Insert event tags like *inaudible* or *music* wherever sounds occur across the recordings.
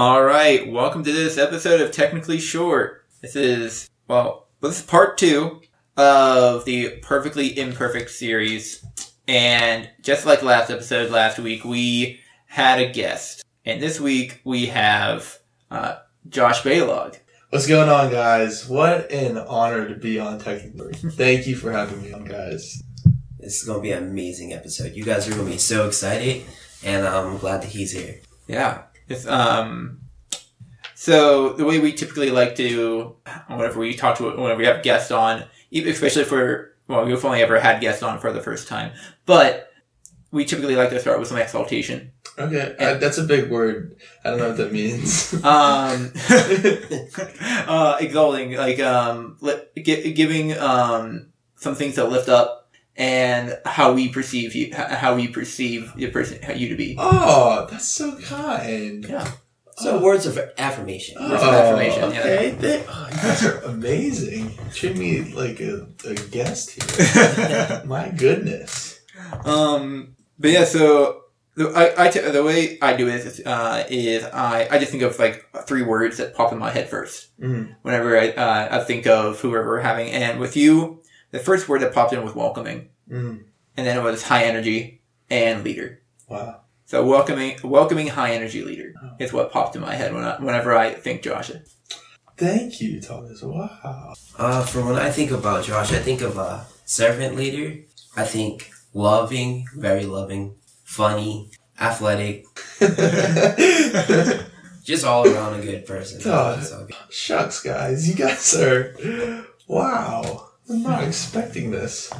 All right, welcome to this episode of Technically Short. This is well, this is part two of the Perfectly Imperfect series, and just like last episode last week, we had a guest, and this week we have uh, Josh Balogh. What's going on, guys? What an honor to be on Technically. Thank you for having me on, guys. This is gonna be an amazing episode. You guys are gonna be so excited, and I'm glad that he's here. Yeah. It's, um, so the way we typically like to, whenever we talk to, whenever we have guests on, especially for, well, we've only ever had guests on for the first time, but we typically like to start with some exaltation. Okay, I, that's a big word. I don't know what that means. *laughs* Um, *laughs* uh, exalting, like, um, li- gi- giving, um, some things that lift up and how we perceive you, how we perceive the person, you to be. oh, that's so kind. Yeah. So words of affirmation. Oh, Words of affirmation, yeah. Okay, They- oh, you guys are amazing. Treat me like a, a guest here. *laughs* My goodness. Um, but yeah, so the I, I t- the way I do it is, uh, is I, I just think of like three words that pop in my head first Mm. whenever I uh, I think of whoever we're having. And with you, the first word that popped in was welcoming, Mm. and then it was high energy and leader. Wow. So welcoming, welcoming high energy leader is what popped in my head when I, whenever I think Josh. Thank you, Thomas. Wow. Uh, for when I think about Josh, I think of a servant leader. I think loving, very loving, funny, athletic, *laughs* just all around a good person. God. So good. Shucks, guys. You guys are. Wow. I'm not expecting this.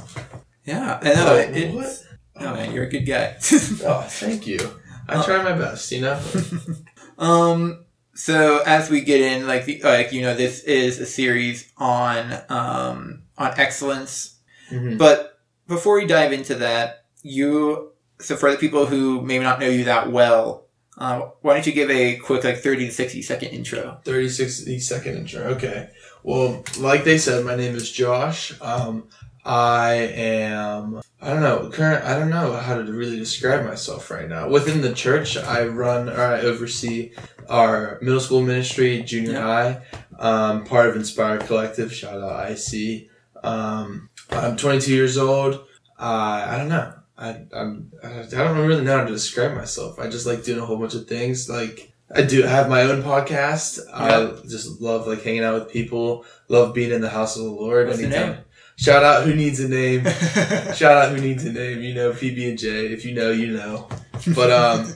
Yeah, I know. What? It, what? oh man, you're a good guy. *laughs* Oh, thank you. I Uh, try my best, you know? *laughs* Um. So as we get in, like, the, like you know, this is a series on um on excellence. Mhm. But before we dive into that, you so for the people who may not know you that well, uh, why don't you give a quick like thirty to sixty second intro? 30, 60 second intro. Okay. Well, like they said, my name is Josh. Um, I am, I don't know, current, I don't know how to really describe myself right now. Within the church, I run or I oversee our middle school ministry, junior Yeah. high, um, part of Inspired Collective. Shout out IC. Um, I'm 22 years old. Uh, I don't know. I, I'm, I don't really know how to describe myself. I just like doing a whole bunch of things. Like, I do have my own podcast. I just love like hanging out with people. Love being in the house of the Lord. What's the name? Shout out who needs a name. *laughs* Shout out who needs a name. You know PB and J. If you know, you know. But um,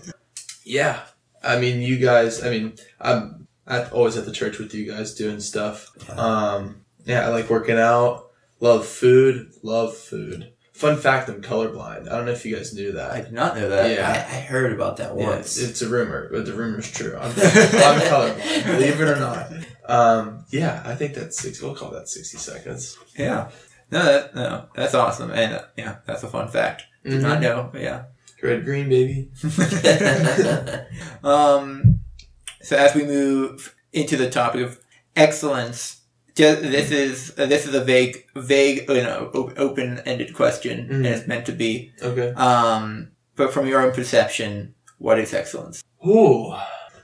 yeah. I mean, you guys. I mean, I'm at, always at the church with you guys doing stuff. Um, yeah, I like working out. Love food. Love food. Fun fact: I'm colorblind. I don't know if you guys knew that. I did not know that. Yeah. I, I heard about that Yeah, once. it's, it's a rumor, but the rumor's true. I'm, *laughs* I'm colorblind, believe it or not. *laughs* Um, yeah, I think that's six. We'll call that sixty seconds. Yeah. No, that, no, that's awesome, and uh, yeah, that's a fun fact. Did not Mhm. know, but yeah. Red green baby. *laughs* um, so as we move into the topic of excellence, just, this is uh, this is a vague, vague, you know, op- open-ended question, and Mhm. it's meant to be. Okay. Um, but from your own perception, what is excellence? Ooh,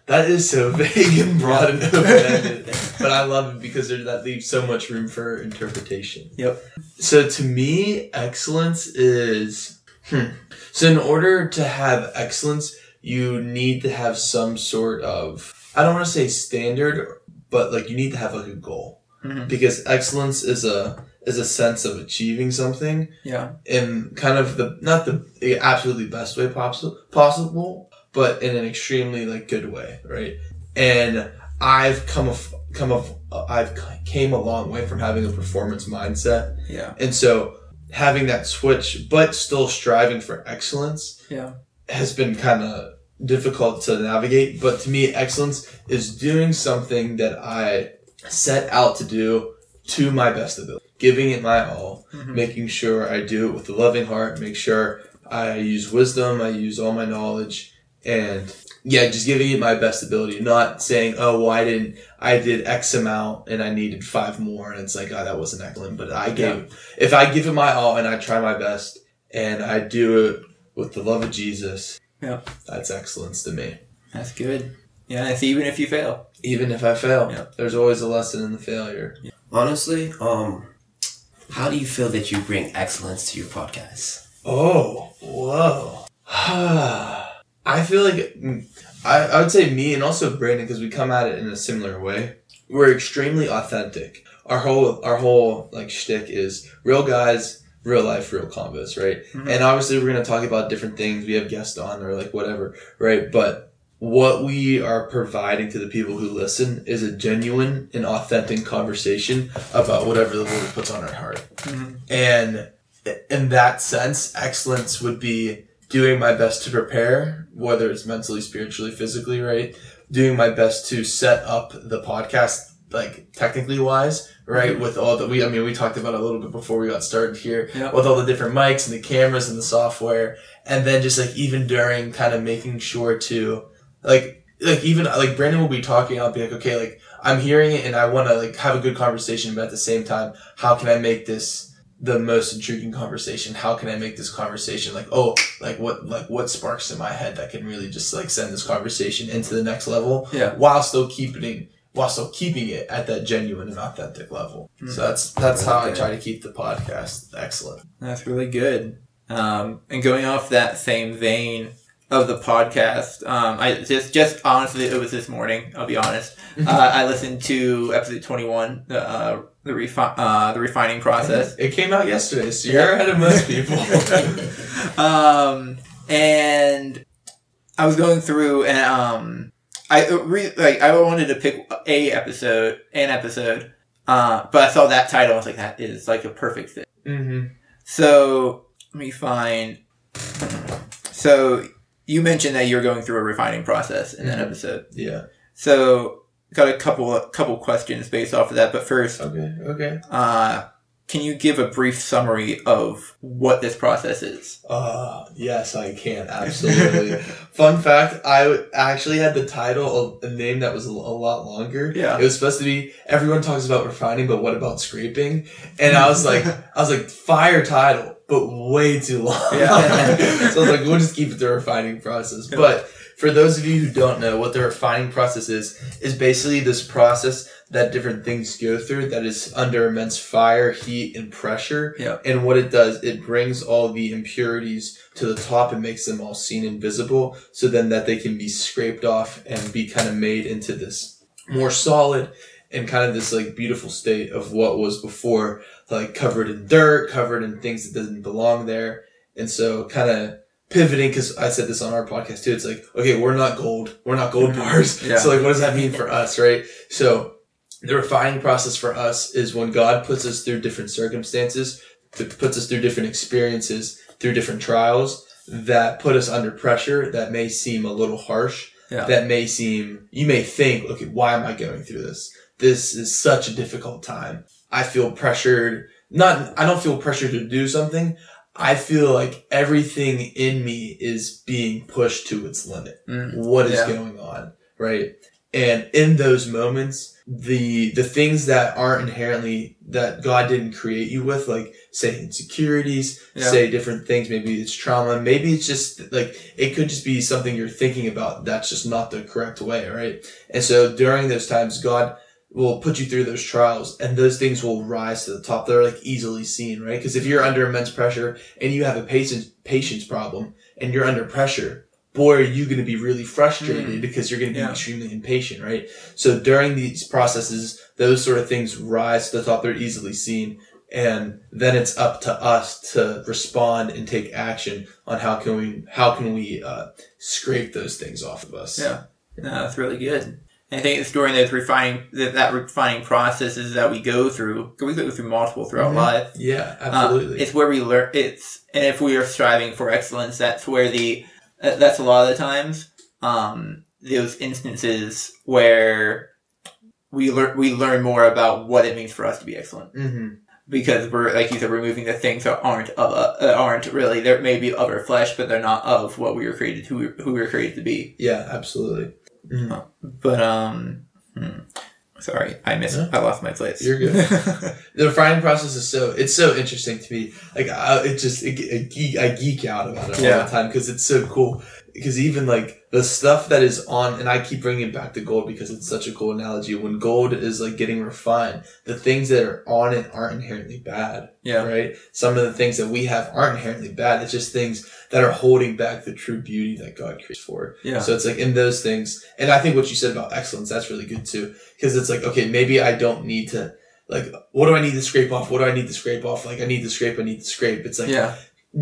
that is so *laughs* vague and broad and open ended. *laughs* but I love it because there, that leaves so much room for interpretation. Yep. So to me, excellence is. Hmm. So in order to have excellence, you need to have some sort of. I don't want to say standard, but like you need to have like a goal Mhm. because excellence is a is a sense of achieving something Yeah. in kind of the not the absolutely best way possible possible but in an extremely like good way right and i've come of come of i've came a long way from having a performance mindset Yeah. and so having that switch but still striving for excellence Yeah. has been kind of difficult to navigate but to me excellence is doing something that i set out to do to my best ability giving it my all Mhm. making sure I do it with a loving heart, make sure I use wisdom, I use all my knowledge, and yeah, just giving it my best ability, not saying, oh, well, I didn't, I did X amount and I needed five more, and it's like, oh, that wasn't excellent, but I gave, if I give it my all and I try my best and I do it with the love of Jesus, Yeah. that's excellence to me. That's good. Yeah, it's even if you fail. Even if I fail, Yeah. there's always a lesson in the failure. Honestly, um, how do you feel that you bring excellence to your podcast? Oh, whoa. *sighs* I feel like mm, I, I would say me and also Brandon because we come at it in a similar way. We're extremely authentic. Our whole our whole like shtick is real guys, real life, real combos, right? Mhm. And obviously we're gonna talk about different things. We have guests on or like whatever, right? But what we are providing to the people who listen is a genuine and authentic conversation about whatever the Lord puts on our heart. Mhm. And in that sense, excellence would be doing my best to prepare, whether it's mentally, spiritually, physically, right? Doing my best to set up the podcast, like technically wise, right? With all that we, I mean, we talked about a little bit before we got started here, Yeah. with all the different mics and the cameras and the software. And then just like even during kind of making sure to, like, like even like Brandon will be talking, I'll be like, okay, like I'm hearing it and I want to like have a good conversation, but at the same time, how can I make this the most intriguing conversation? How can I make this conversation like, oh, like what, like what sparks in my head that can really just like send this conversation into the next level Yeah. while still keeping, while still keeping it at that genuine and authentic level. Hmm. So that's, that's how I try to keep the podcast excellent. That's really good. Um, and going off that same vein of the podcast, um, I just just honestly, it was this morning. I'll be honest. Uh, I listened to episode twenty one, the uh, the refi- uh, the refining process. It came out yesterday, so you're ahead of most people. *laughs* um, and I was going through and um, I re- like I wanted to pick a episode, an episode, uh, but I saw that title. I was like, that is like a perfect fit. mm-hmm. So let me find. So you mentioned that you're going through a refining process in that Mhm. episode. Yeah. So got a couple couple questions based off of that. But first, Okay. Okay. uh, can you give a brief summary of what this process is? Uh, yes, I can. Absolutely. *laughs* Fun fact, I actually had the title, of a name that was a, a lot longer. Yeah. It was supposed to be, everyone talks about refining, but what about scraping? And I was like, *laughs* I was like, fire title, but way too long. Yeah. *laughs* so I was like, we'll just keep it the refining process. Yeah. But for those of you who don't know what the refining process is, is basically this process that different things go through that is under immense fire, heat, and pressure. Yeah. And what it does, it brings all the impurities to the top and makes them all seen and visible so then that they can be scraped off and be kind of made into this more solid and kind of this like beautiful state of what was before like covered in dirt, covered in things that didn't belong there. And so kind of pivoting because I said this on our podcast too. It's like, okay, we're not gold. We're not gold mm-hmm. bars. Yeah. So like, what does that mean for us? Right. So the refining process for us is when God puts us through different circumstances, puts us through different experiences, through different trials that put us under pressure that may seem a little harsh, Yeah. that may seem, you may think, okay, why am I going through this? This is such a difficult time. I feel pressured. Not, I don't feel pressured to do something. I feel like everything in me is being pushed to its limit Mm. what is Yeah. going on, right? And in those moments, the the things that aren't inherently that God didn't create you with, like say insecurities, Yeah. say different things, maybe it's trauma, maybe it's just like it could just be something you're thinking about that's just not the correct way, right? And so during those times, God will put you through those trials and those things will rise to the top. They're like easily seen, right? Because if you're under immense pressure and you have a patience patience problem and you're under pressure, boy, are you going to be really frustrated because you're going to be Yeah. extremely impatient, right? So during these processes, those sort of things rise to the top. They're easily seen. And then it's up to us to respond and take action on how can we, how can we, uh, scrape those things off of us. Yeah. No, that's really good. And I think it's during those refining that, that refining processes that we go through. We go through multiple throughout Mhm. life. Yeah, Uh, absolutely. it's where we learn. It's and if we are striving for excellence, that's where the uh, that's a lot of the times um, those instances where we learn we learn more about what it means for us to be excellent hmm because we're like you said removing the things that aren't of uh, aren't really there may be of our flesh but they're not of what we were created who we, who we were created to be Yeah, absolutely. Mhm. but um hmm, sorry I missed. I lost my place You're good. *laughs* the refining process is so it's so interesting to me. Like I, it just it, it geek, I geek out about it all Yeah. the time because it's so cool. Because even like the stuff that is on, and I keep bringing it back to gold because it's such a cool analogy. When gold is like getting refined, the things that are on it aren't inherently bad, Yeah. right? Some of the things that we have aren't inherently bad. It's just things that are holding back the true beauty that God creates for. Yeah. So it's like in those things, and I think what you said about excellence, that's really good too. Because it's like, okay, maybe I don't need to, like, what do I need to scrape off? What do I need to scrape off? Like, I need to scrape, I need to scrape. It's like, yeah.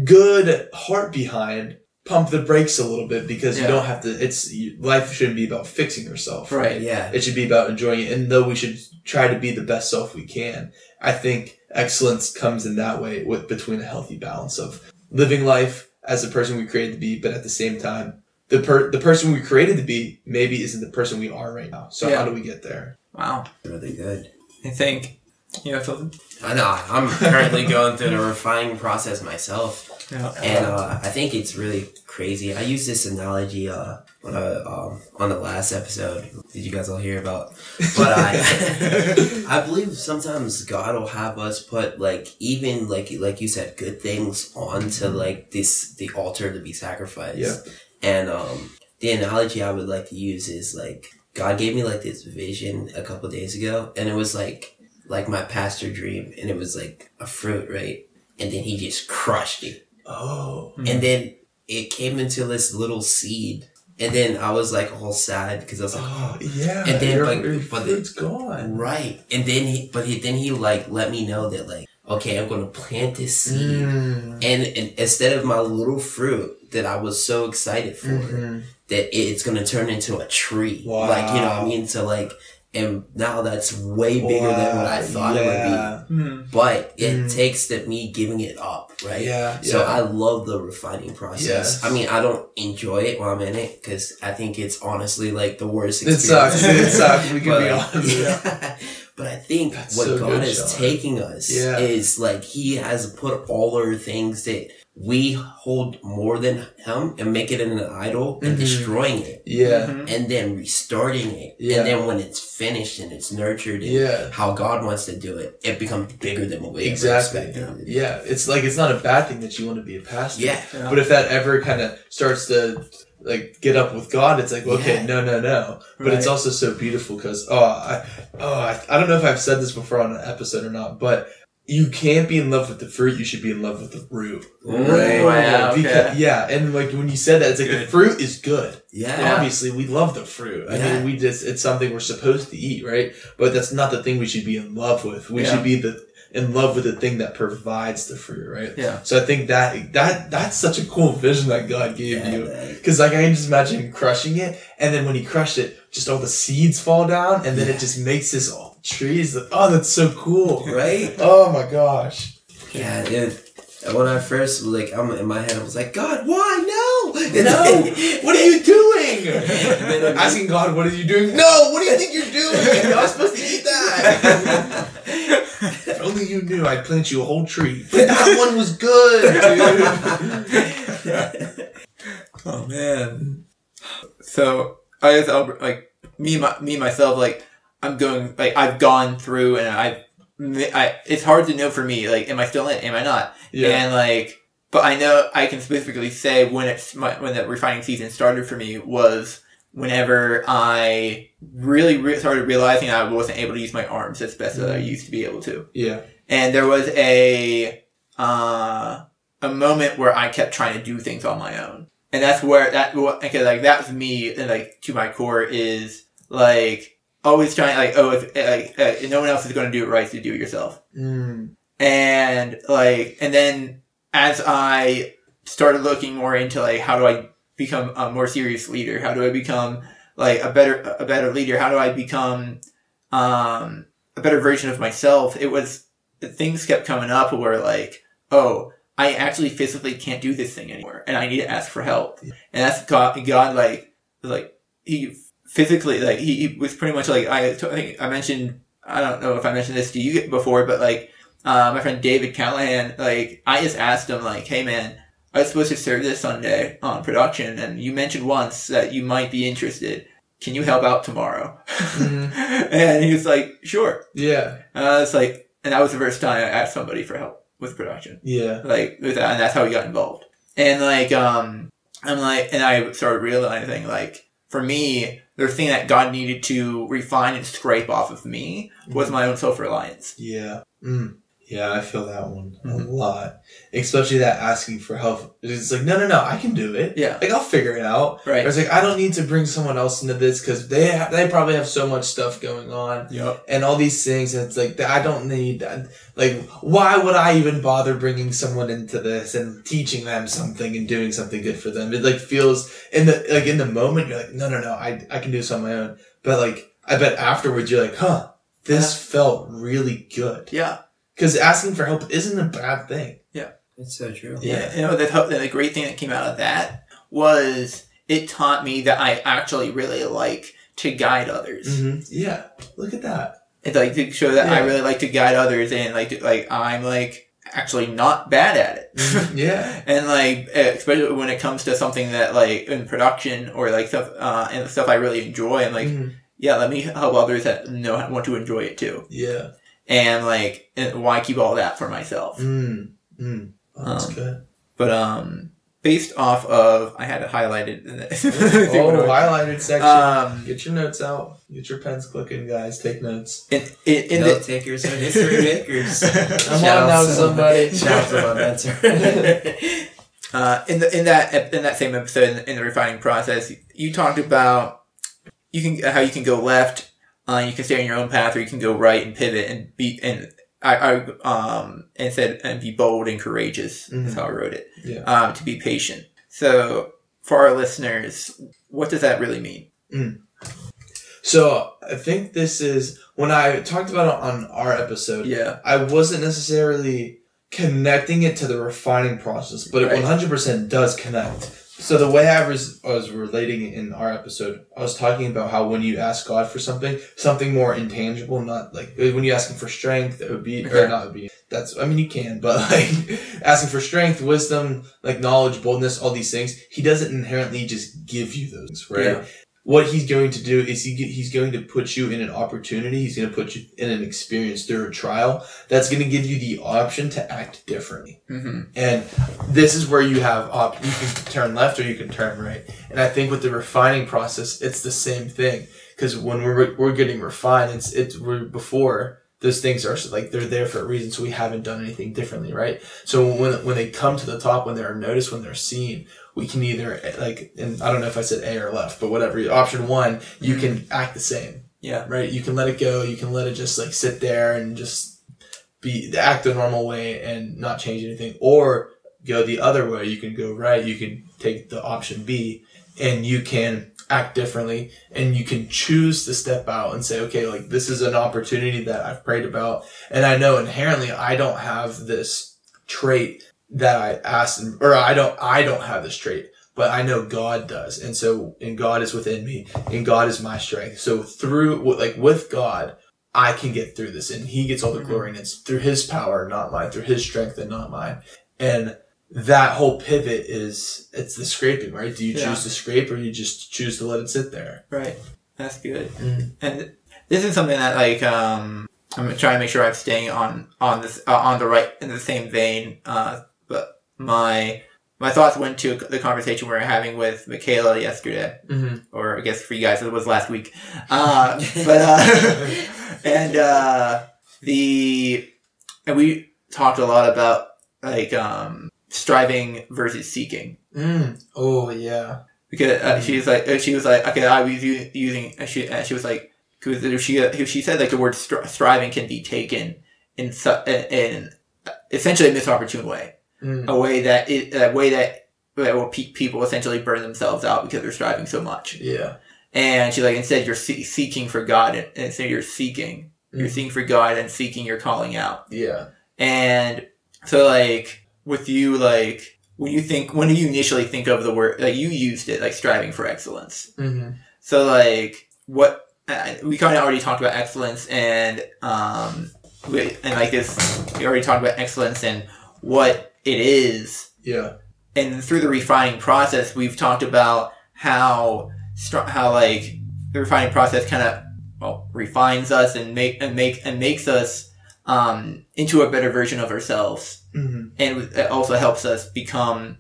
good heart behind, pump the brakes a little bit because Yeah. you don't have to, it's, you- life shouldn't be about fixing yourself. Right. Yeah. It should be about enjoying it. And though we should try to be the best self we can, I think excellence comes in that way with between a healthy balance of living life as the person we created to be, but at the same time, the per- the person we created to be maybe isn't the person we are right now. So Yeah. how do we get there? Wow. Really good. I think you know something. I know. I'm currently going through the refining process myself. Yeah. And uh, I think it's really crazy. I used this analogy uh, when I, um, on the last episode. Did you guys all hear about? *laughs* But I, *laughs* I believe sometimes God will have us put like even like like you said, good things onto like this the altar to be sacrificed. Yeah. And um, the analogy I would like to use is like God gave me like this vision a couple days ago, and it was like like my pastor dream, and it was like a fruit, right? And then he just crushed it Oh. and then it came into this little seed and then i was like all sad because i was like Oh, yeah. And then, your, like, your but the- fruit's gone. right and then he but he then he like let me know that like okay i'm gonna plant this seed Mm. and, and instead of my little fruit that i was so excited for Mhm. that it's gonna turn into a tree Wow. like you know what i mean so like and now that's way bigger than what i Wow, thought it would be yeah. Hmm. but it Mm. takes that me giving it up, right? Yeah, So yeah. I love the refining process. Yes. I mean, I don't enjoy it while I'm in it because I think it's honestly like the worst It experience. sucks. It sucks. We can but, be honest. *laughs* yeah. *laughs* but I think That's what so God good, is Shawn. taking us Yeah. is like He has put all our things that we hold more than Him and make it an idol and Mhm. destroying it. Yeah. Mhm. And then restarting it, Yeah. and then when it's finished and it's nurtured, and Yeah. how God wants to do it, it becomes bigger than what we Exactly. ever expected. it. Yeah. It's like it's not a bad thing that you want to be a pastor. Yeah. Yeah. But if that ever kind of starts to like get up with God, it's like okay, Yeah. no, no, no. But it's also so beautiful because oh, I, oh, I, I don't know if I've said this before on an episode or not, but you can't be in love with the fruit. You should be in love with the root. Right. Wow, okay. Because, yeah, and like when you said that, it's like the fruit is good. Yeah. Obviously, we love the fruit. I Yeah. mean, we just it's something we're supposed to eat, right? But that's not the thing we should be in love with. We Yeah. should be the in love with the thing that provides the fruit, right? Yeah. So I think that that that's such a cool vision that God gave Yeah, you. Because like I can just imagine crushing it, and then when he crushed it, just all the seeds fall down, and then Yeah. it just makes this all trees. Oh, that's so cool! *laughs* Right? Oh my gosh! Yeah, it, when I first, like, I'm in my head, I was like, God, why? No! No, *laughs* what are you doing? *laughs* Asking God, what are you doing? No, what do you think you're doing? You're not supposed to eat that. if only you knew, I'd plant you a whole tree. But that one was good, dude. Oh man. So I guess I'll like me my, me myself like I'm going like I've gone through and I've I it's hard to know for me like am I still in? It am I not? Yeah. and like but I know I can specifically say when it's my, when the refining season started for me was whenever I really re- started realizing I wasn't able to use my arms as best as I used to be able to. Yeah. and there was a uh, a moment where I kept trying to do things on my own, and that's where that because like that's me and like to my core is like always trying like oh if like uh, no one else is going to do it right, so do it yourself, Mm. and like and then as I started looking more into like how do I become a more serious leader, how do I become like a better a better leader, how do I become um a better version of myself, it was things kept coming up where like, oh, I actually physically can't do this thing anymore, and I need to ask for help. And that's God, God like, like he physically, like he, he was pretty much like I, I think I mentioned. I don't know if I mentioned this to you before, but like uh, my friend David Callahan, like I just asked him, like, hey man, I was supposed to serve this Sunday on production, and you mentioned once that you might be interested. Can you help out tomorrow? Mhm. *laughs* and he was like, sure. Yeah. Uh, it's like, and that was the first time I asked somebody for help with production. Yeah. Like, with that, and that's how we got involved. And like, um, I'm like, and I started realizing like, for me, the thing that God needed to refine and scrape off of me was my own self reliance. Yeah. Mm. Yeah, I feel that one a Mhm. lot. Especially that asking for help. It's like, no, no, no, I can do it. Yeah. Like, I'll figure it out. Right. It's like, I don't need to bring someone else into this because they, ha- they probably have so much stuff going on Yep. and all these things. And it's like, I don't need that. Like, why would I even bother bringing someone into this and teaching them something and doing something good for them? It like feels in the, like in the moment, you're like, no, no, no, I, I can do this on my own. But like, I bet afterwards you're like, huh, this felt really good. Yeah. Because asking for help isn't a bad thing. Yeah. It's so true. Yeah. You know, the, the great thing that came out of that was it taught me that I actually really like to guide others. Mm-hmm. Yeah. Look at that. It's like to show that I really like to guide others and like, to, like, I'm like actually not bad at it. Mm-hmm. *laughs* Yeah. and like especially when it comes to something that like in production or like stuff uh and stuff I really enjoy I'm like Mhm. yeah let me help others that know want to enjoy it too Yeah. And like why keep all that for myself Mm. Mm. That's Um, good. but um based off of I had it highlighted in the *laughs* Oh, highlighted section. um Get your notes out. Get your pens clicking, guys. Take notes. in in, in Note the takers are history makers. *laughs* Come Shout on now, to- somebody. Shout out to my mentor. uh, in the in that in that same episode in, in the refining process, you talked about you can how you can go left, uh, you can stay on your own path, or you can go right and pivot and be and I, I um and said and be bold and courageous. That's Mhm. how I wrote it. Yeah. Um, to be patient. So for our listeners, what does that really mean? So I think this is when I talked about it on our episode. Yeah. I wasn't necessarily connecting it to the refining process, but it 100% does connect. So the way I was, I was relating in our episode, I was talking about how when you ask God for something, something more intangible, not like when you ask Him for strength, it would be or not would be. That's I mean you can, *laughs* but like asking for strength, wisdom, like knowledge, boldness, all these things, He doesn't inherently just give you those, right? Yeah. What He's going to do is he he's going to put you in an opportunity. He's going to put you in an experience through a trial that's going to give you the option to act differently. Mm-hmm. And this is where you have op- you can turn left or you can turn right. And I think with the refining process, it's the same thing. Because when we're we're getting refined, it's it's we're before those things are like they're there for a reason. So we haven't done anything differently, right? So when when they come to the top, when they're noticed, when they're seen, we can either like and I don't know if I said A or left, but whatever. Option one, you Mhm. can act the same Yeah. right? You can let it go. You can let it just like sit there and just be act the normal way and not change anything. Or go the other way. You can go right. You can take the option B and you can act differently and you can choose to step out and say, okay, like this is an opportunity that I've prayed about. And I know inherently I don't have this trait that I asked, or I don't, I don't have this trait but I know God does. And so, and God is within me and God is my strength. So through, like with God, I can get through this and he gets all the Mhm. glory and it's through his power, not mine, through his strength and not mine. And that whole pivot is, it's the scraping, right? Do you Yeah. choose to scrape or you just choose to let it sit there? Right. That's good. Mm. And this is something that like um I'm trying to make sure I'm staying on on this uh, on the right in the same vein. Uh, my my thoughts went to the conversation we were having with Michaela yesterday, Mm-hmm. or I guess for you guys it was last week. Uh, but uh, *laughs* and uh, the and we talked a lot about like um striving versus seeking. Mm. Oh, yeah. because uh, she's like uh, she was like okay I was u- using and she uh, she was like because she uh, she said like the word stri- striving can be taken in su- in, in essentially a misopportune way Mm. a way that it, a way that that will pe- people essentially burn themselves out because they're striving so much Yeah. and she's like instead you're see- seeking for God and, instead you're seeking you're Mm. seeking for God and seeking you're calling out Yeah. and so like with you like when you think when do you initially think of the word like you used it like striving for excellence Mm-hmm. so like what uh, we kind of already talked about excellence and um we, and like this we already talked about excellence and what it is Yeah. and through the refining process we've talked about how how like the refining process kind of well refines us and make and make and makes us um into a better version of ourselves Mm-hmm. and it also helps us become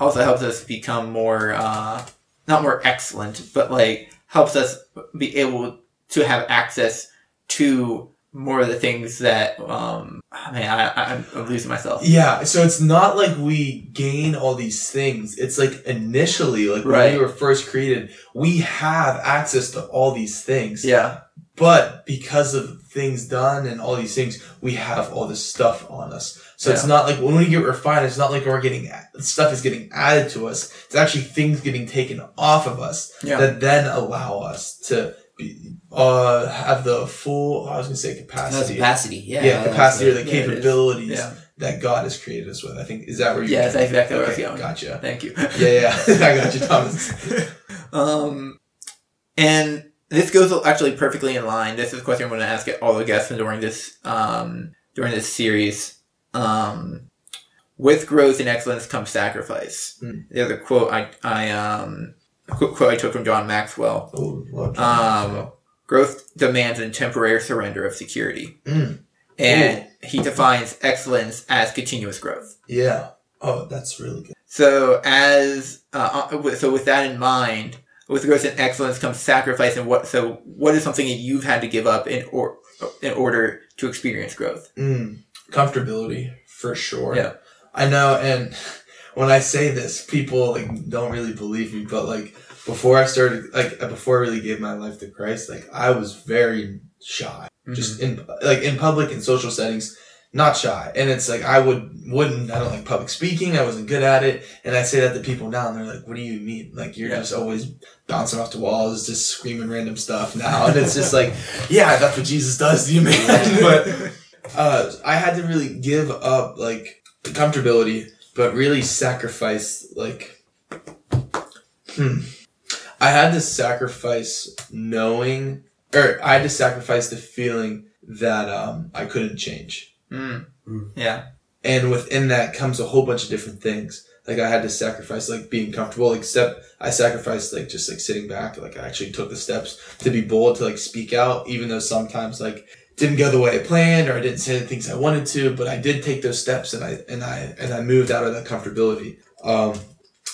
also helps us become more uh, not more excellent, but like helps us be able to have access to more of the things that um man I, I'm, I'm losing myself. Yeah, so it's not like we gain all these things. It's like initially, like when Right. we were first created, we have access to all these things. Yeah, But because of things done and all these things, we have all this stuff on us. So it's not like when we get refined, it's not like we're getting stuff is getting added to us. It's actually things getting taken off of us yeah, that then allow us to be, uh, have the full, I was going to say No, capacity. capacity. Yeah. yeah, capacity or the Yeah, capabilities yeah. that God has created us with. I think, is that where you Yeah, that's exactly where I was going. Gotcha. Thank you. *laughs* Yeah, yeah. *laughs* I got you, *laughs* Thomas. Um, and this goes actually perfectly in line. This is a question I'm going to ask all the guests during this um, during this series. Um, with growth and excellence comes sacrifice. Mm. There's a quote I I um a quote quote I took from John Maxwell. Oh, love Um, growth demands a temporary surrender of security, Mm. and he defines excellence as continuous growth. Yeah. Oh, that's really good. So as uh, uh, so with that in mind, with growth and excellence comes sacrifice, and what so what is something that you've had to give up in or in order to experience growth? Mm. Comfortability, for sure. Yeah. I know, and *laughs* when I say this, people like don't really believe me, but like before I started, like before I really gave my life to Christ, like I was very shy, just in like in public and social settings, not shy. And it's like I would wouldn't I don't like public speaking. I wasn't good at it, and I say that to people now, and they're like, "What do you mean? Like you're Yeah. just always bouncing off the walls, just screaming random stuff now?" And it's just like, yeah, that's what Jesus does to you, man. *laughs* *laughs* but uh, I had to really give up like the comfortability, but really sacrifice like, hmm. I had to sacrifice knowing, or I had to sacrifice the feeling that um, I couldn't change, Mm. Mm. Yeah. and within that comes a whole bunch of different things. Like I had to sacrifice like being comfortable, except I sacrificed like just like sitting back. Like I actually took the steps to be bold to like speak out, even though sometimes like didn't go the way I planned or I didn't say the things I wanted to, but I did take those steps and I and I and I moved out of that comfortability. Um,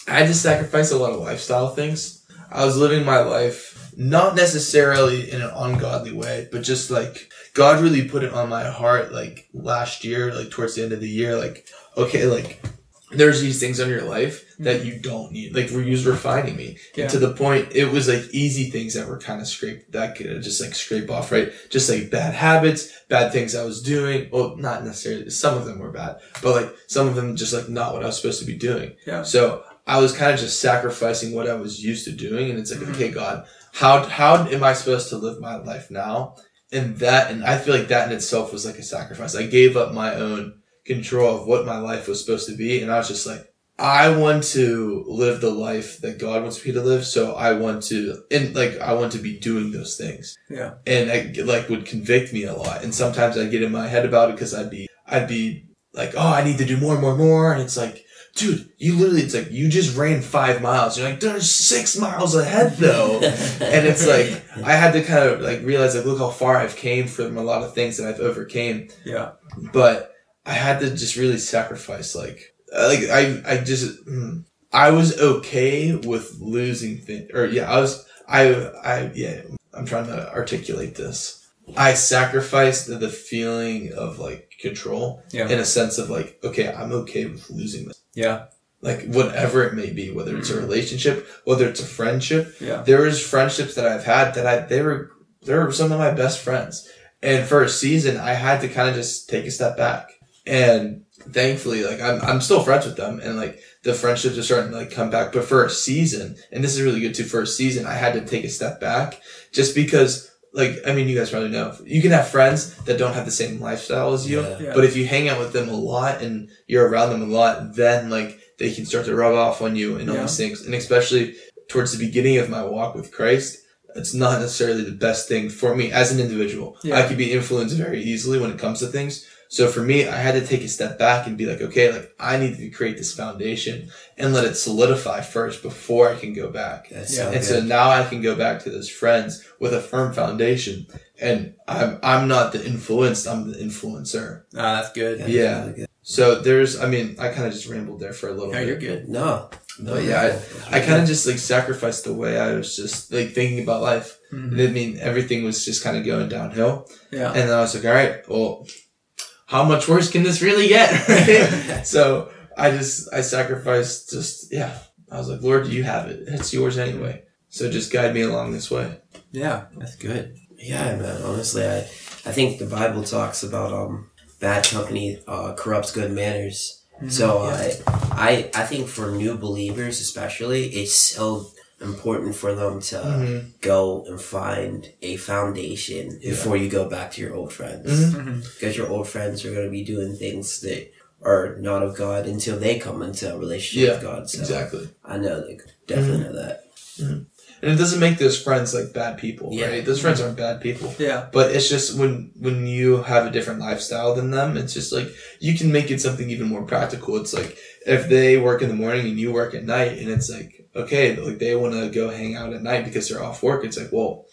I had to sacrifice a lot of lifestyle things. I was living my life not necessarily in an ungodly way, but just like God really put it on my heart like last year, like towards the end of the year, like okay, like there's these things in your life mm-hmm. that you don't need. Like he was refining me Yeah. to the point it was like easy things that were kind of scraped that could just like scrape off, right? Just like bad habits, bad things I was doing. Well, not necessarily. Some of them were bad, but like some of them just like not what I was supposed to be doing. Yeah. So I was kind of just sacrificing what I was used to doing, and it's like, Mhm. okay, God, how how am I supposed to live my life now? And that, and I feel like that in itself was like a sacrifice. I gave up my own control of what my life was supposed to be, and I was just like, I want to live the life that God wants me to live. So I want to, and like, I want to be doing those things Yeah. and it like would convict me a lot. And sometimes I'd get in my head about it because I'd be, I'd be like, oh, I need to do more and more and more. And it's like, dude, you literally, it's like, you just ran five miles. You're like, there's six miles ahead though. *laughs* and it's like, I had to kind of like realize like, look how far I've came from a lot of things that I've overcame. Yeah. But I had to just really sacrifice like, uh, like I, I just, mm, I was okay with losing things, or yeah, I was, I, I, yeah, I'm trying to articulate this. I sacrificed the, the feeling of like control Yeah. in a sense of like, okay, I'm okay with losing this. Yeah. Like whatever it may be, whether it's a mm-hmm. relationship, whether it's a friendship. Yeah. There is friendships that I've had that I they were they were some of my best friends. And for a season I had to kind of just take a step back. And thankfully, like I'm I'm still friends with them and like the friendships are starting to like come back. But for a season, and this is really good too, for a season I had to take a step back just because like I mean you guys probably know you can have friends that don't have the same lifestyle as you. Yeah. Yeah. But if you hang out with them a lot and you're around them a lot, then like they can start to rub off on you and all Yeah. these things. And especially towards the beginning of my walk with Christ, it's not necessarily the best thing for me as an individual. I could be influenced very easily when it comes to things. So for me, I had to take a step back and be like, okay, like I need to create this foundation and let it solidify first before I can go back. That's Yeah. so And so now I can go back to those friends with a firm foundation. And I'm I'm not the influenced, I'm the influencer. Ah, that's good. That's yeah. really good. So there's, I mean, I kind of just rambled there for a little Yeah, bit. you're good. No. no But yeah, I kind of just like sacrificed the way I was just like thinking about life. Mhm. And I mean, everything was just kind of going downhill. Yeah. And then I was like, all right, well, how much worse can this really get? Right? *laughs* *laughs* so I just, I sacrificed just, yeah. I was like, Lord, do you have it. It's yours anyway. So just guide me along this way. Yeah, that's good. Yeah, man. Honestly, I, I think the Bible talks about um bad company uh, corrupts good manners. So I, I I think for new believers especially, it's so important for them to Mm-hmm. go and find a foundation Yeah. before you go back to your old friends. Mhm. Mhm. Because your old friends are going to be doing things that are not of God until they come into a relationship with God. So Exactly. I know, like, definitely Mm-hmm. know that. And it doesn't make those friends like bad people, Yeah. right? Those friends aren't bad people. Yeah. But it's just when when you have a different lifestyle than them, it's just like you can make it something even more practical. It's like if they work in the morning and you work at night, and it's like okay, like they want to go hang out at night because they're off work. It's like well,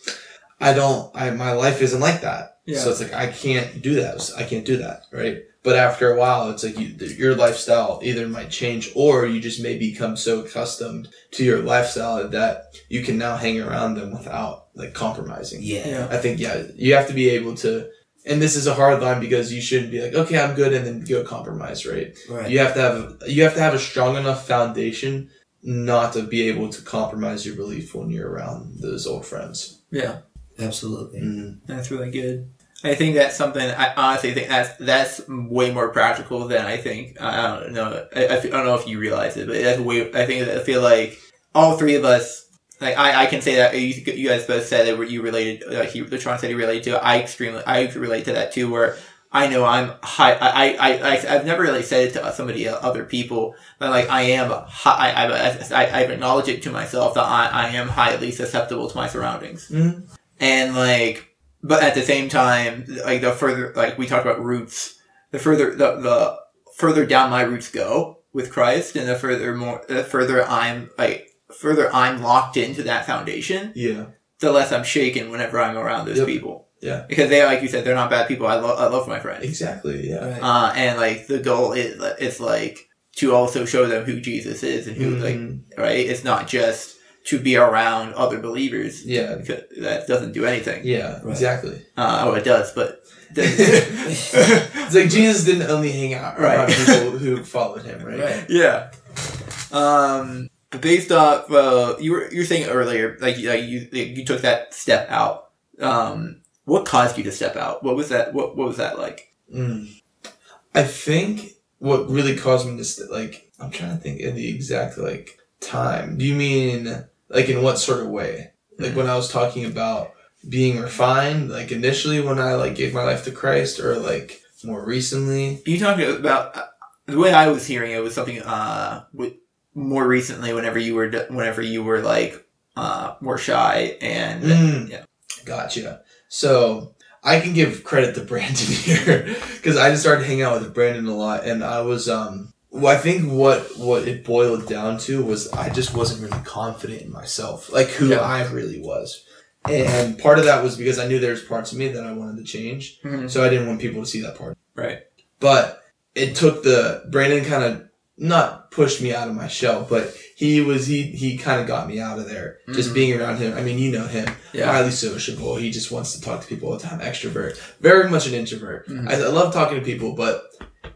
I don't. I my life isn't like that. Yeah. So it's like I can't do that. I can't do that, right? But after a while, it's like you, your lifestyle either might change or you just may become so accustomed to your lifestyle that you can now hang around them without like compromising. Yeah. Yeah. I think yeah, you have to be able to, and this is a hard line because you shouldn't be like, okay, I'm good, and then go compromise, right? Right. You have to have you have to have a strong enough foundation not to be able to compromise your belief when you're around those old friends. Yeah. Absolutely. Mm. That's really good. I think that's something. I honestly think that's that's way more practical than I think. I I don't know. I don't know if you realize it, but that's way. I think I feel like all three of us. Like I, I can say that you, you guys both said that you related. Like he, the Tron said he related to. it. I extremely, I relate to that too. Where I know I'm high. I, I, I, I've never really said it to somebody, uh, other people, but like I am high. I, I, I've acknowledged it to myself that I, I am highly susceptible to my surroundings Mm. and like but at the same time like the further like we talked about roots the further the, the further down my roots go with christ and the further more the further i'm like further i'm locked into that foundation Yeah. the less i'm shaken whenever i'm around those Yep. people Yeah. because they like you said they're not bad people i love i love my friends Exactly. Yeah. Right. uh and like the goal is it's like to also show them who jesus is and who like Mhm. right it's not just to be around other believers yeah. because that doesn't do anything Yeah. Right. Exactly. Uh, oh, it does, but *laughs* it's like Jesus didn't only hang out around Right. people who followed him, right? Right. yeah. Um, based off, uh, you were you were saying earlier, like, like you like you took that step out. Um, what caused you to step out? What was that? What what was that like? Mm. I think what really caused me to st- like I'm trying to think of the exact like time. Do you mean like in what sort of way? Like when I was talking about being refined, like initially when I like gave my life to Christ, or like more recently. You talking about uh, the way I was hearing it was something uh with more recently whenever you were whenever you were like uh more shy and Mm. yeah. Gotcha. So I can give credit to *laughs* Brandon here because I just started hanging out with Brandon a lot, and I was um. Well, I think what what it boiled down to was I just wasn't really confident in myself, like who Yeah. I really was, and part of that was because I knew there was parts of me that I wanted to change, Mhm. so I didn't want people to see that part. right But it took the Brandon kind of not pushed me out of my shell, but he was he he kind of got me out of there. Just Mhm. being around him. I mean, you know him yeah highly sociable. He just wants to talk to people all the time. Extrovert, very much an introvert. Mhm. I, I love talking to people, but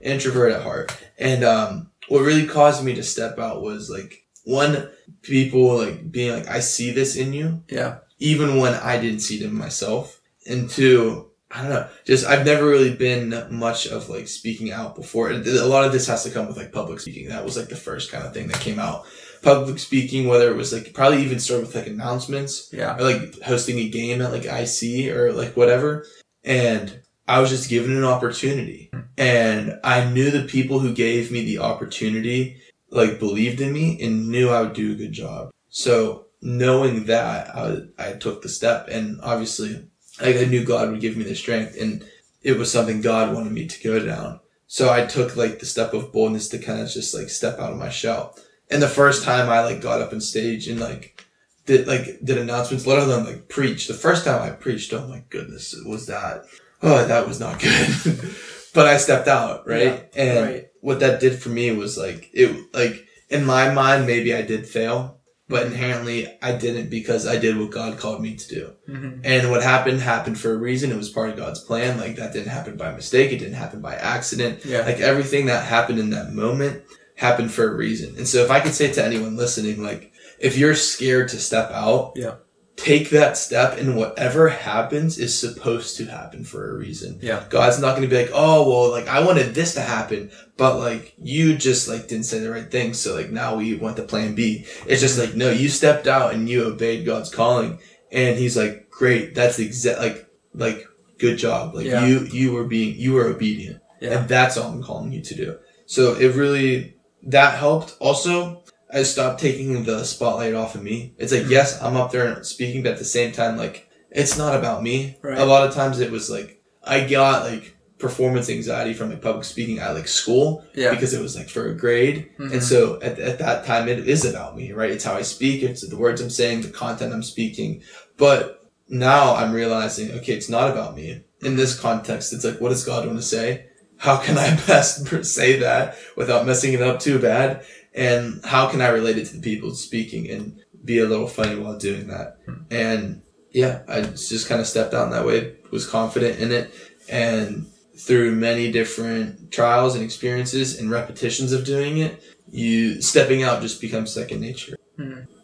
introvert at heart. And um, what really caused me to step out was like one people like being like, I see this in you, yeah even when I didn't see it in myself. And two, I don't know, just I've never really been much of like speaking out before. And A lot of this has to come with like public speaking. That was like the first kind of thing that came out. Public speaking, whether it was like probably even started with like announcements yeah or like hosting a game at like IC or like whatever. And I was just given an opportunity. And I knew the people who gave me the opportunity like believed in me and knew I would do a good job. So knowing that, I, I took the step and obviously like I knew God would give me the strength and it was something God wanted me to go down. So I took like the step of boldness to kind of just like step out of my shell. And the first time I like got up on stage and like did like did announcements, let alone like preach. The first time I preached, oh my goodness, it was that oh that was not *laughs* good. but I stepped out, right? Yeah, and right what that did for me was like it like in my mind maybe I did fail, but inherently I didn't because I did what God called me to do. Mhm. And what happened happened for a reason. It was part of God's plan. Like that didn't happen by mistake. It didn't happen by accident. Yeah. Like everything that happened in that moment happened for a reason. And so if I could say to anyone listening, like if you're scared to step out, Yeah. Take that step and whatever happens is supposed to happen for a reason. Yeah. God's not going to be like, "Oh, well, like I wanted this to happen, but like you just like didn't say the right thing, so like now we want the plan B." It's just like, "No, you stepped out and you obeyed God's calling." And he's like, "Great. That's exact like like good job. Like Yeah. you you were being you were obedient." Yeah. And that's all I'm calling you to do. So it really that helped. Also, I stopped taking the spotlight off of me. It's like, Mhm. yes, I'm up there speaking, but at the same time, like, it's not about me. Right. A lot of times it was like, I got like performance anxiety from like public speaking at like school Yeah. because it was like for a grade. Mhm. And so at, at that time, it is about me, right? It's how I speak, it's the words I'm saying, the content I'm speaking. But now I'm realizing, okay, it's not about me. In this context, it's like, what does God want to say? How can I *laughs* best say that without messing it up too bad? And how can I relate it to the people speaking and be a little funny while doing that? And yeah, I just kind of stepped out in that way, was confident in it, and through many different trials and experiences and repetitions of doing it, you stepping out just becomes second nature.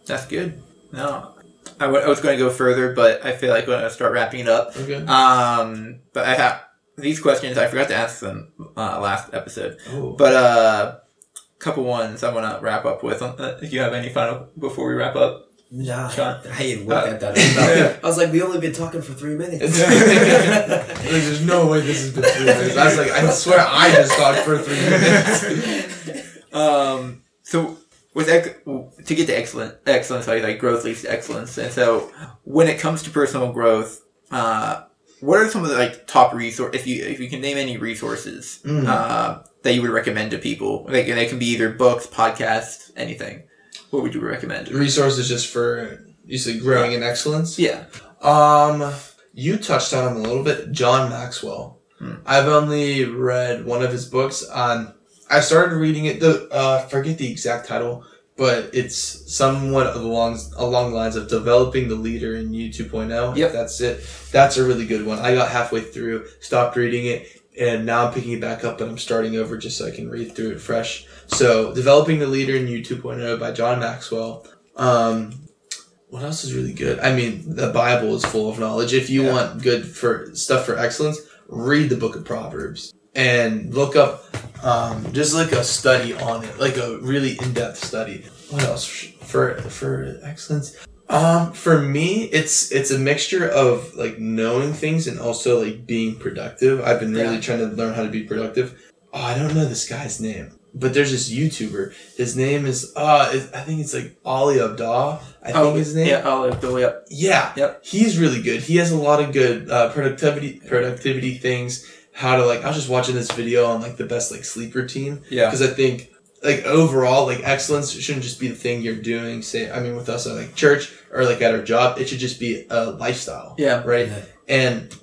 That's good. No, I, w- I was going to go further, but I feel like going to start wrapping it up. Okay. Um, but I have these questions. I forgot to ask them uh, last episode. Oh. But uh, couple ones I want to wrap up with. Uh, if you have any final before we wrap up, Nah, Shawn? I didn't look Uh, at that. yeah. *laughs* I was like, we only been talking for three minutes. *laughs* Like, There's no way this has been three minutes. I was like, I swear I just talked for three minutes. *laughs* um, so with ex- to get to excellent excellence, like, like growth leads to excellence, and so when it comes to personal growth, uh, what are some of the like top resource if you if you can name any resources Mm. uh, that you would recommend to people? Like they can be either books, podcasts, anything. What would you recommend? Resources just for you said growing in excellence. Yeah. Um, you touched on him a little bit, John Maxwell. Hmm. I've only read one of his books. On I started reading it. The uh, forget the exact title, but it's somewhat along along the lines of developing the leader in You 2.0. Yep. that's it. That's a really good one. I got halfway through, stopped reading it, and now I'm picking it back up. But I'm starting over just so I can read through it fresh. So, developing the leader in You 2.0 by John Maxwell. Um, what else is really good? I mean, the Bible is full of knowledge. If you Yeah. want good for stuff for excellence, read the book of Proverbs and look up um, just like a study on it, like a really in depth study. What else for for excellence? Um, for me, it's it's a mixture of like knowing things and also like being productive. I've been really Yeah. trying to learn how to be productive. Oh, I don't know this guy's name, but there's this YouTuber. His name is uh, I think it's like Ali Abdaal. I think his name. Oh, Yeah, I'll go up. Yeah. Yep. He's really good. He has a lot of good uh, productivity productivity things. How to like I was just watching this video on like the best like sleep routine Yeah. because I think like overall like excellence shouldn't just be the thing you're doing. Say I mean with us at like church or like at our job, it should just be a lifestyle. Yeah. Right. Yeah. And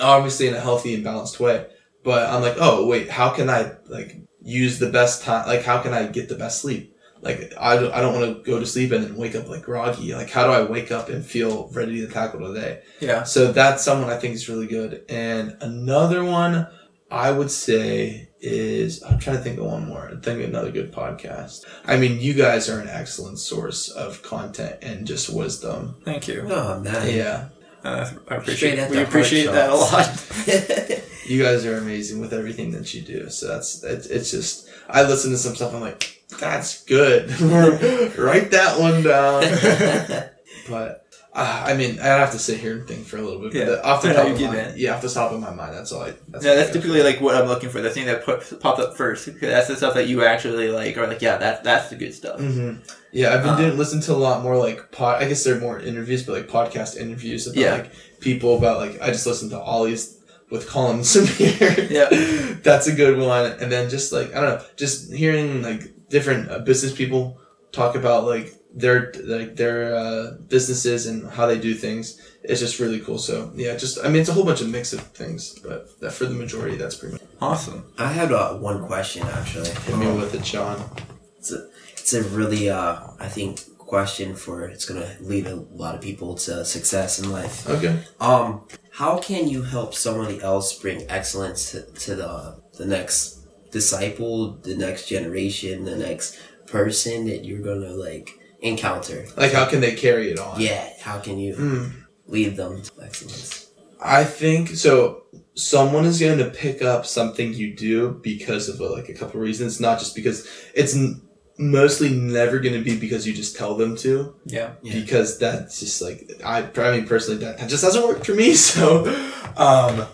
obviously in a healthy and balanced way. But I'm like, oh wait, how can I like use the best time? Like how can I get the best sleep? Like I don't, I don't want to go to sleep and then wake up like groggy. Like how do I wake up and feel ready to tackle the day? Yeah. So that's someone I think is really good. And another one I would say is I'm trying to think of one more. I think another good podcast. I mean, you guys are an excellent source of content and just wisdom. Thank you. Oh man. Yeah. Uh, I appreciate at we appreciate that a lot. *laughs* You guys are amazing with everything that you do. So that's it's, it's just I listen to some stuff. I'm like, that's good. *laughs* Write that one down. *laughs* But uh, I mean, I'd have to sit here and think for a little bit. Yeah. Off the top of my, that. yeah, off the top of my mind, that's all I. That's Yeah, all I that's typically like what I'm looking for. The thing that put, popped up first. Because that's the stuff that you actually like, or like, yeah, that that's the good stuff. hmm Yeah, I've been Uh, doing listen to a lot more like pod. I guess they're more interviews, but like podcast interviews about Yeah. like people about like I just listened to Ali's with Colin *laughs* Samir. Yeah. *laughs* that's a good one. And then just like I don't know, just hearing like different uh, business people talk about like their like their uh, businesses and how they do things is just really cool. So yeah, just I mean it's a whole bunch of mix of things, but that for the majority that's pretty much. Awesome. I had uh, one question actually. Hit me with it, John. It's a, it's a really, uh, I think, question for it's gonna lead a lot of people to success in life. Okay. Um, how can you help somebody else bring excellence to, to the the next disciple, the next generation, the next person that you're gonna like encounter? Like how can they carry it on? Yeah, how can you Mm. lead them to excellence? I think so. Someone is going to pick up something you do because of uh, like a couple reasons, not just because it's n- mostly never going to be because you just tell them to. Yeah. Yeah. Because that's just like I, I mean personally that, that just doesn't work for me. *laughs* So, um,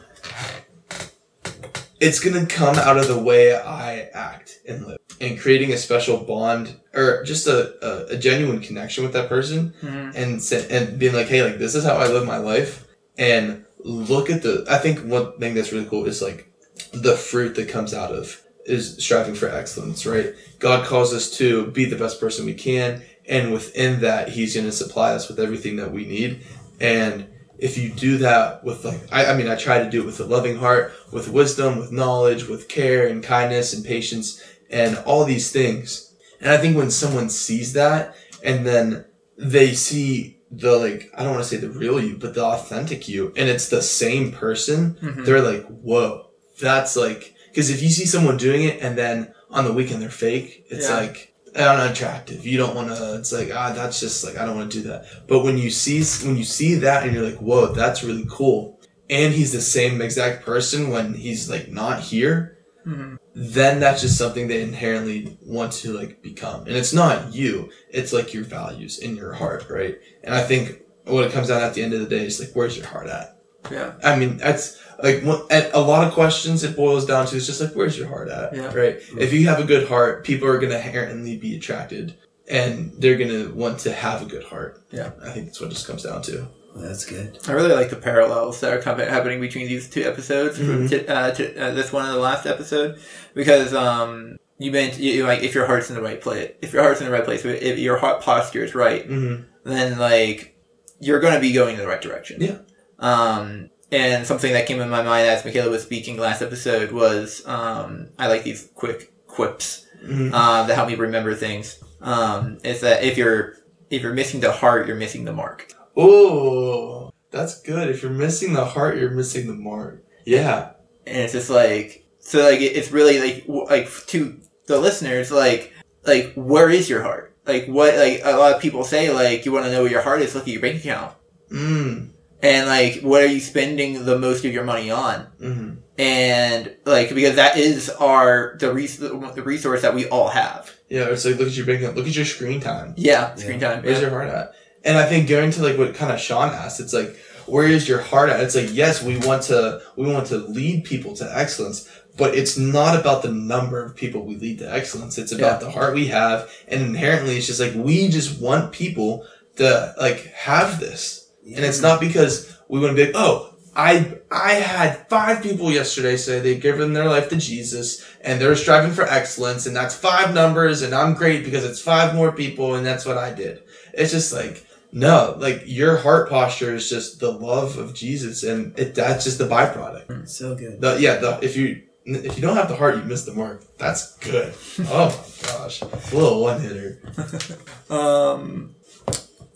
it's gonna come out of the way I act and live, and creating a special bond or just a, a, a genuine connection with that person Mhm. and and being like, hey, like this is how I live my life, and look at the. I think one thing that's really cool is like the fruit that comes out of is striving for excellence, right? God calls us to be the best person we can, and within that, He's going to supply us with everything that we need, and if you do that with like I, I mean i try to do it with a loving heart with wisdom with knowledge with care and kindness and patience and all these things and i think when someone sees that and then they see the like i don't want to say the real you but the authentic you and it's the same person Mhm. they're like whoa that's like because if you see someone doing it and then on the weekend they're fake it's Yeah. like unattractive you don't want to it's like ah that's just like i don't want to do that but when you see when you see that and you're like whoa that's really cool and he's the same exact person when he's like not here Mhm. Then that's just something they inherently want to like become and it's not you it's like your values in your heart right and i think what it comes down at the end of the day is like where's your heart at Yeah. I mean, that's like one, a lot of questions it boils down to is just like, where's your heart at? Yeah. Right. Mm-hmm. If you have a good heart, people are going to inherently be attracted and they're going to want to have a good heart. Yeah. I think that's what it just comes down to. Well, that's good. I really like the parallels that are happening between these two episodes, from Mhm. t- uh, to, uh, this one and the last episode, because um, you meant you, you- like if your heart's in the right place, if your heart's in the right place, if your heart posture is right, Mm-hmm. then like you're going to be going in the right direction. Yeah. Um, and something that came in my mind as Michaela was speaking last episode was um, I like these quick quips Mm-hmm. uh, that help me remember things. Um, is that if you're if you're missing the heart, you're missing the mark. Oh, that's good. If you're missing the heart, you're missing the mark. Yeah. and it's just like so like it's really like like to the listeners like like where is your heart like what like a lot of people say like you want to know where your heart is look at your bank account Mm. and like what are you spending the most of your money on Mm-hmm. and like because that is our the, res- the resource that we all have Yeah. It's like, look at your bank account. Look at your screen time. yeah screen time Where's yeah. your heart at? And I think going to like what kind of Shawn asked, it's like, where is your heart at? It's like, yes, we want to, we want to lead people to excellence, but it's not about the number of people we lead to excellence. It's about the heart we have. And inherently, it's just like, we just want people to like have this. And it's not because we want to be like, oh, I, I had five people yesterday say they've given their life to Jesus and they're striving for excellence and that's five numbers and I'm great because it's five more people and that's what I did. It's just like, no, like your heart posture is just the love of Jesus and it, that's just the byproduct. So good. The, yeah, the, if you, if you don't have the heart, you miss the mark. That's good. *laughs* Oh my gosh. A little one hitter. *laughs* um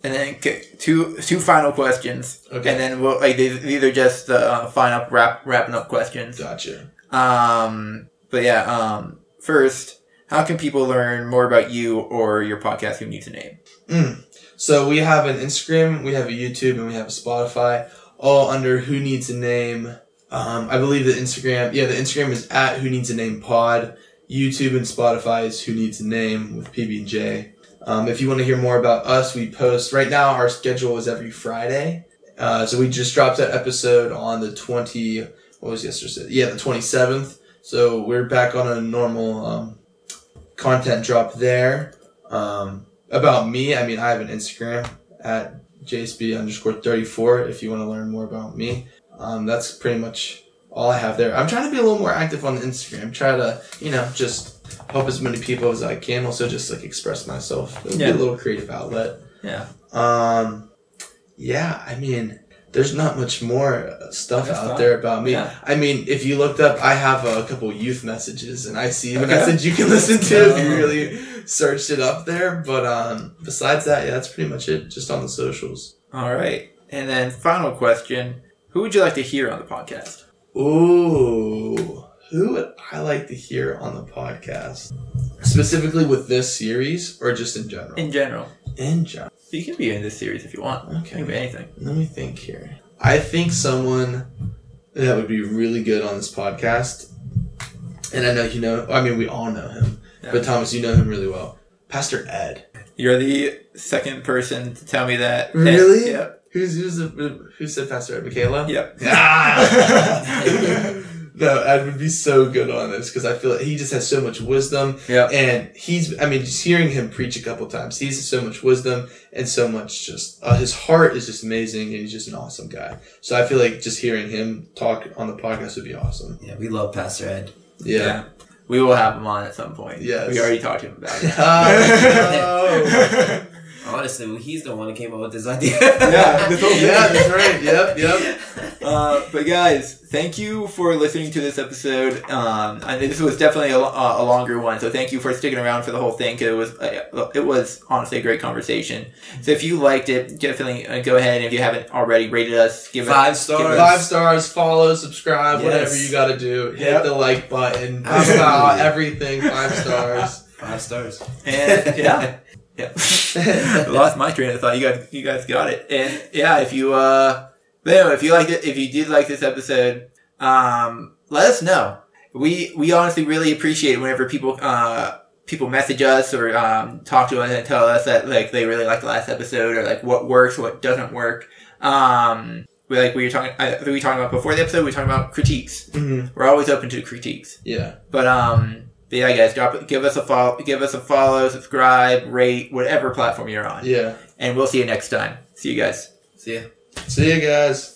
and then two two final questions Okay. and then we'll like these, these are just the uh, final wrap wrapping up questions Gotcha. Um, but yeah, um, first, how can people learn more about you or your podcast? Who needs a name? Mm. So we have an Instagram, we have a YouTube, and we have a Spotify, all under Who Needs a Name. Um, I believe the Instagram, yeah, the Instagram is at Who Needs a Name Pod. YouTube and Spotify is Who Needs a Name with PB and J. Um, if you want to hear more about us, we post right now. Our schedule is every Friday. Uh, so we just dropped that episode on the twenty. What was yesterday? Yeah, the twenty seventh. So we're back on a normal um, content drop there. Um, about me, I mean, I have an Instagram at jsb underscore 34 if you want to learn more about me. Um, that's pretty much all I have there. I'm trying to be a little more active on the Instagram. Try to, you know, just help as many people as I can. Also, just like express myself. It'll Yeah. be a little creative outlet. Yeah. Um, yeah, I mean, there's not much more stuff That's out fine. there about me. Yeah. I mean, if you looked up, I have a couple youth messages, and I see the Okay. message you can listen to if you Oh. really searched it up there. But um, besides that, yeah, that's pretty much it. Just on the socials. All right. And then final question: Who would you like to hear on the podcast? Ooh, who would I like to hear on the podcast? Specifically with this series, or just in general? In general, In general. you can be in this series if you want. Okay. Can be anything. Let me think here. I think someone that would be really good on this podcast, and I know you know. I mean, we all know him, Yeah. but Thomas, you know him really well. Pastor Ed. You're the second person to tell me that. Really? Yep. Who's who's the, who said Pastor Ed? Michaela. Yep. Ah! *laughs* no, Ed would be so good on this because I feel like he just has so much wisdom, Yep. and he's. I mean, just hearing him preach a couple times, he's so much wisdom and so much just. Uh, his heart is just amazing, and he's just an awesome guy. So I feel like just hearing him talk on the podcast would be awesome. Yeah, we love Pastor Ed. Yeah. We will have him on at some point. Yes. We already talked to him about it. *laughs* Oh, *laughs* Honestly, he's the one who came up with this idea. Yeah, this whole yeah, that's right. Yep, yep. *laughs* Uh, but guys, thank you for listening to this episode. Um, I this was definitely a, uh, a longer one, so thank you for sticking around for the whole thing. 'cause it was uh, it was honestly a great conversation. So if you liked it, definitely uh, go ahead if you haven't already rated us, give Five it stars. give us- Five stars, follow, subscribe, whatever you got to do. Hit Yep. the like button. *laughs* Absolutely. About everything. Five stars. Five stars. and yeah. Yeah, *laughs* lost my train of thought. You guys, you guys got it. And yeah, if you, uh, anyway, if you liked it, if you did like this episode, um, let us know. We we honestly really appreciate whenever people uh people message us or um talk to us and tell us that like they really like the last episode or like what works, what doesn't work. Um, we like we were talking. I we were talking about before the episode. We were talking about critiques. Mhm. We're always open to critiques. Yeah. But um, but yeah, guys, drop. Give us a follow. Give us a follow, subscribe, rate, whatever platform you're on, Yeah. and we'll see you next time. See you guys. See ya. See you guys.